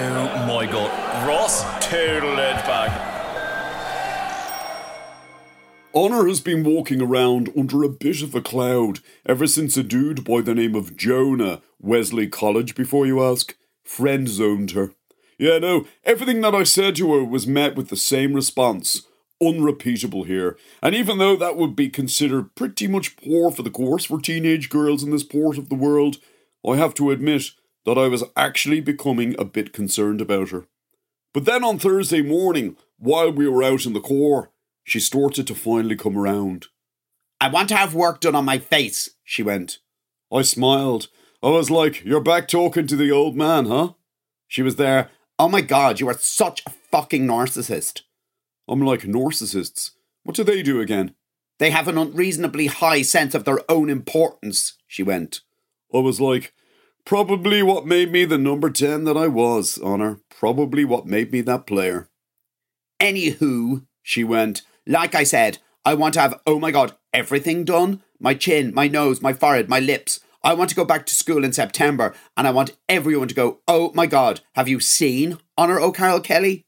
Oh my god. Ross total bag. Honor has been walking around under a bit of a cloud ever since a dude by the name of Jonah, Wesley College, before you ask, friend zoned her. Yeah, no, everything that I said to her was met with the same response. Unrepeatable here. And even though that would be considered pretty much poor for the course for teenage girls in this port of the world, I have to admit that I was actually becoming a bit concerned about her. But then on Thursday morning, while we were out in the core, she started to finally come around. I want to have work done on my face, she went. I smiled. I was like, You're back talking to the old man, huh? She was there. Oh my god, you are such a fucking narcissist. I'm like, Narcissists? What do they do again? They have an unreasonably high sense of their own importance, she went. I was like, Probably what made me the number 10 that I was, Honor. Probably what made me that player. Anywho, she went, like I said, I want to have, oh my god, everything done. My chin, my nose, my forehead, my lips. I want to go back to school in September and I want everyone to go, oh my god, have you seen Honor O'Carroll Kelly?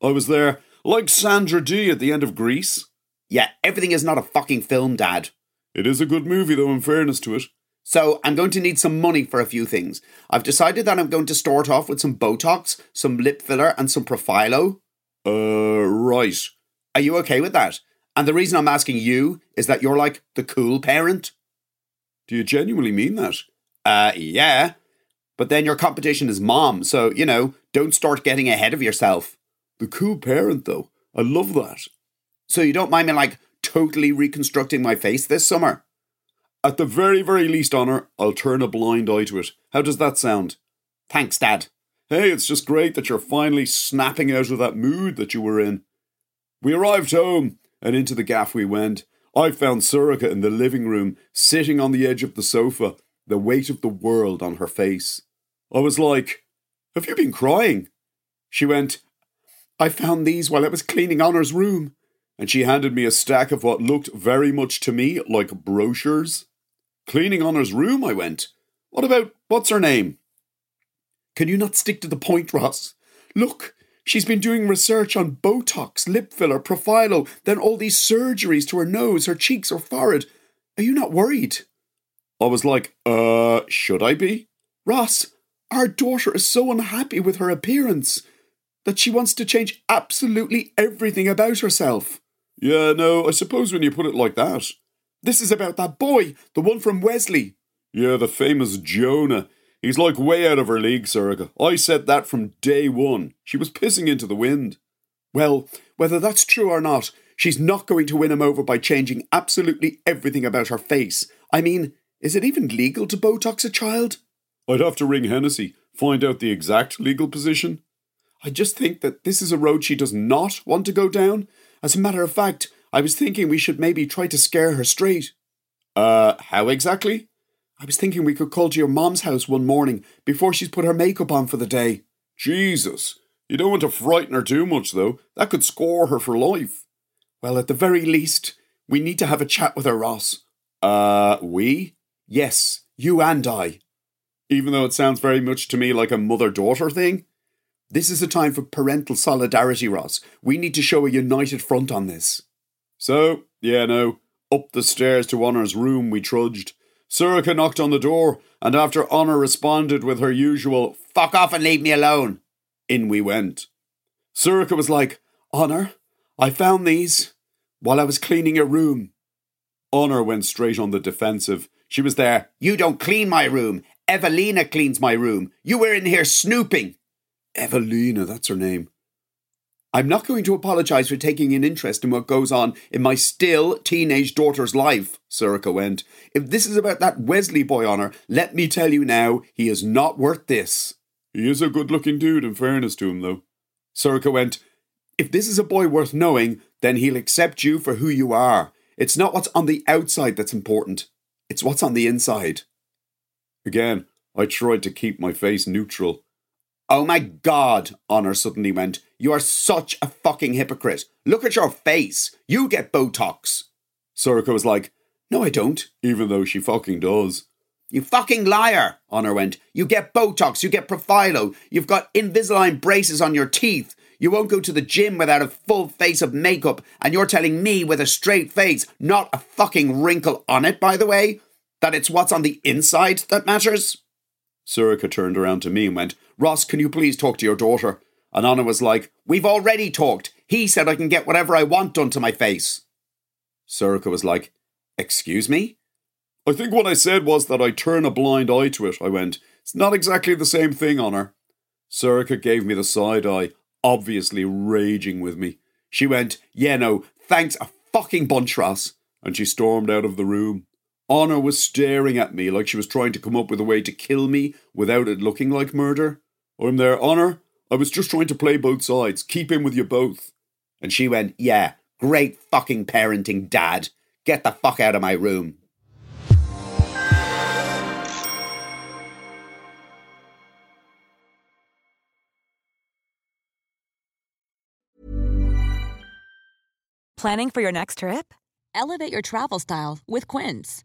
I was there, like Sandra Dee at the end of Grease. Yeah, everything is not a fucking film, Dad. It is a good movie, though, in fairness to it. So I'm going to need some money for a few things. I've decided that I'm going to start off with some Botox, some lip filler, and some Profhilo. Uh, right. Are you okay with that? And the reason I'm asking you is that you're like the cool parent. Do you genuinely mean that? Uh, yeah. But then your competition is mom, so, you know, don't start getting ahead of yourself. The cool parent, though. I love that. So you don't mind me, like, totally reconstructing my face this summer? At the very, very least, Honor, I'll turn a blind eye to it. How does that sound? Thanks, Dad. Hey, it's just great that you're finally snapping out of that mood that you were in. We arrived home, and into the gaff we went. I found Sorcha in the living room, sitting on the edge of the sofa, the weight of the world on her face. I was like, Have you been crying? She went, I found these while I was cleaning Honor's room. And she handed me a stack of what looked very much to me like brochures. Cleaning Honor's room, I went. What about, what's her name? Can you not stick to the point, Ross? Look, she's been doing research on Botox, lip filler, Profhilo, then all these surgeries to her nose, her cheeks, her forehead. Are you not worried? I was like, uh, should I be? Ross, our daughter is so unhappy with her appearance that she wants to change absolutely everything about herself. Yeah, no, I suppose when you put it like that. This is about that boy, the one from Wesley. Yeah, the famous Jonah. He's like way out of her league, Sorcha. I said that from day one. She was pissing into the wind. Well, whether that's true or not, she's not going to win him over by changing absolutely everything about her face. I mean, is it even legal to Botox a child? I'd have to ring Hennessy, find out the exact legal position. I just think that this is a road she does not want to go down. As a matter of fact, I was thinking we should maybe try to scare her straight. Uh, how exactly? I was thinking we could call to your mom's house one morning before she's put her makeup on for the day. Jesus. You don't want to frighten her too much, though. That could score her for life. Well, at the very least, we need to have a chat with her, Ross. Uh, we? Yes, you and I. Even though it sounds very much to me like a mother daughter thing. This is a time for parental solidarity, Ross. We need to show a united front on this. So, yeah, no, up the stairs to Honor's room we trudged. Sorcha knocked on the door, and after Honor responded with her usual, Fuck off and leave me alone, in we went. Sorcha was like, Honor, I found these while I was cleaning your room. Honor went straight on the defensive. She was there. You don't clean my room. Evelina cleans my room. You were in here snooping. Evelina, that's her name. I'm not going to apologise for taking an interest in what goes on in my still teenage daughter's life, Sorcha went. If this is about that Wesley boy on her, let me tell you now, he is not worth this. He is a good looking dude, in fairness to him, though. Sorcha went, If this is a boy worth knowing, then he'll accept you for who you are. It's not what's on the outside that's important, it's what's on the inside. Again, I tried to keep my face neutral. Oh my god, Honor suddenly went. You are such a fucking hypocrite. Look at your face. You get Botox. Sorcha was like, No, I don't, even though she fucking does. You fucking liar, Honor went. You get Botox, you get Profhilo, you've got Invisalign braces on your teeth. You won't go to the gym without a full face of makeup, and you're telling me with a straight face, not a fucking wrinkle on it, by the way, that it's what's on the inside that matters? Sorcha turned around to me and went, Ross, can you please talk to your daughter? And Anna was like, We've already talked. He said I can get whatever I want done to my face. Sorcha was like, Excuse me? I think what I said was that I turn a blind eye to it. I went, It's not exactly the same thing, Honor. Surika gave me the side eye, obviously raging with me. She went, Yeah, no, thanks a fucking bunch, Ross. And she stormed out of the room. Honor was staring at me like she was trying to come up with a way to kill me without it looking like murder. I'm there, Honor. I was just trying to play both sides, keep in with you both. And she went, Yeah, great fucking parenting, Dad. Get the fuck out of my room. Planning for your next trip? Elevate your travel style with Quince.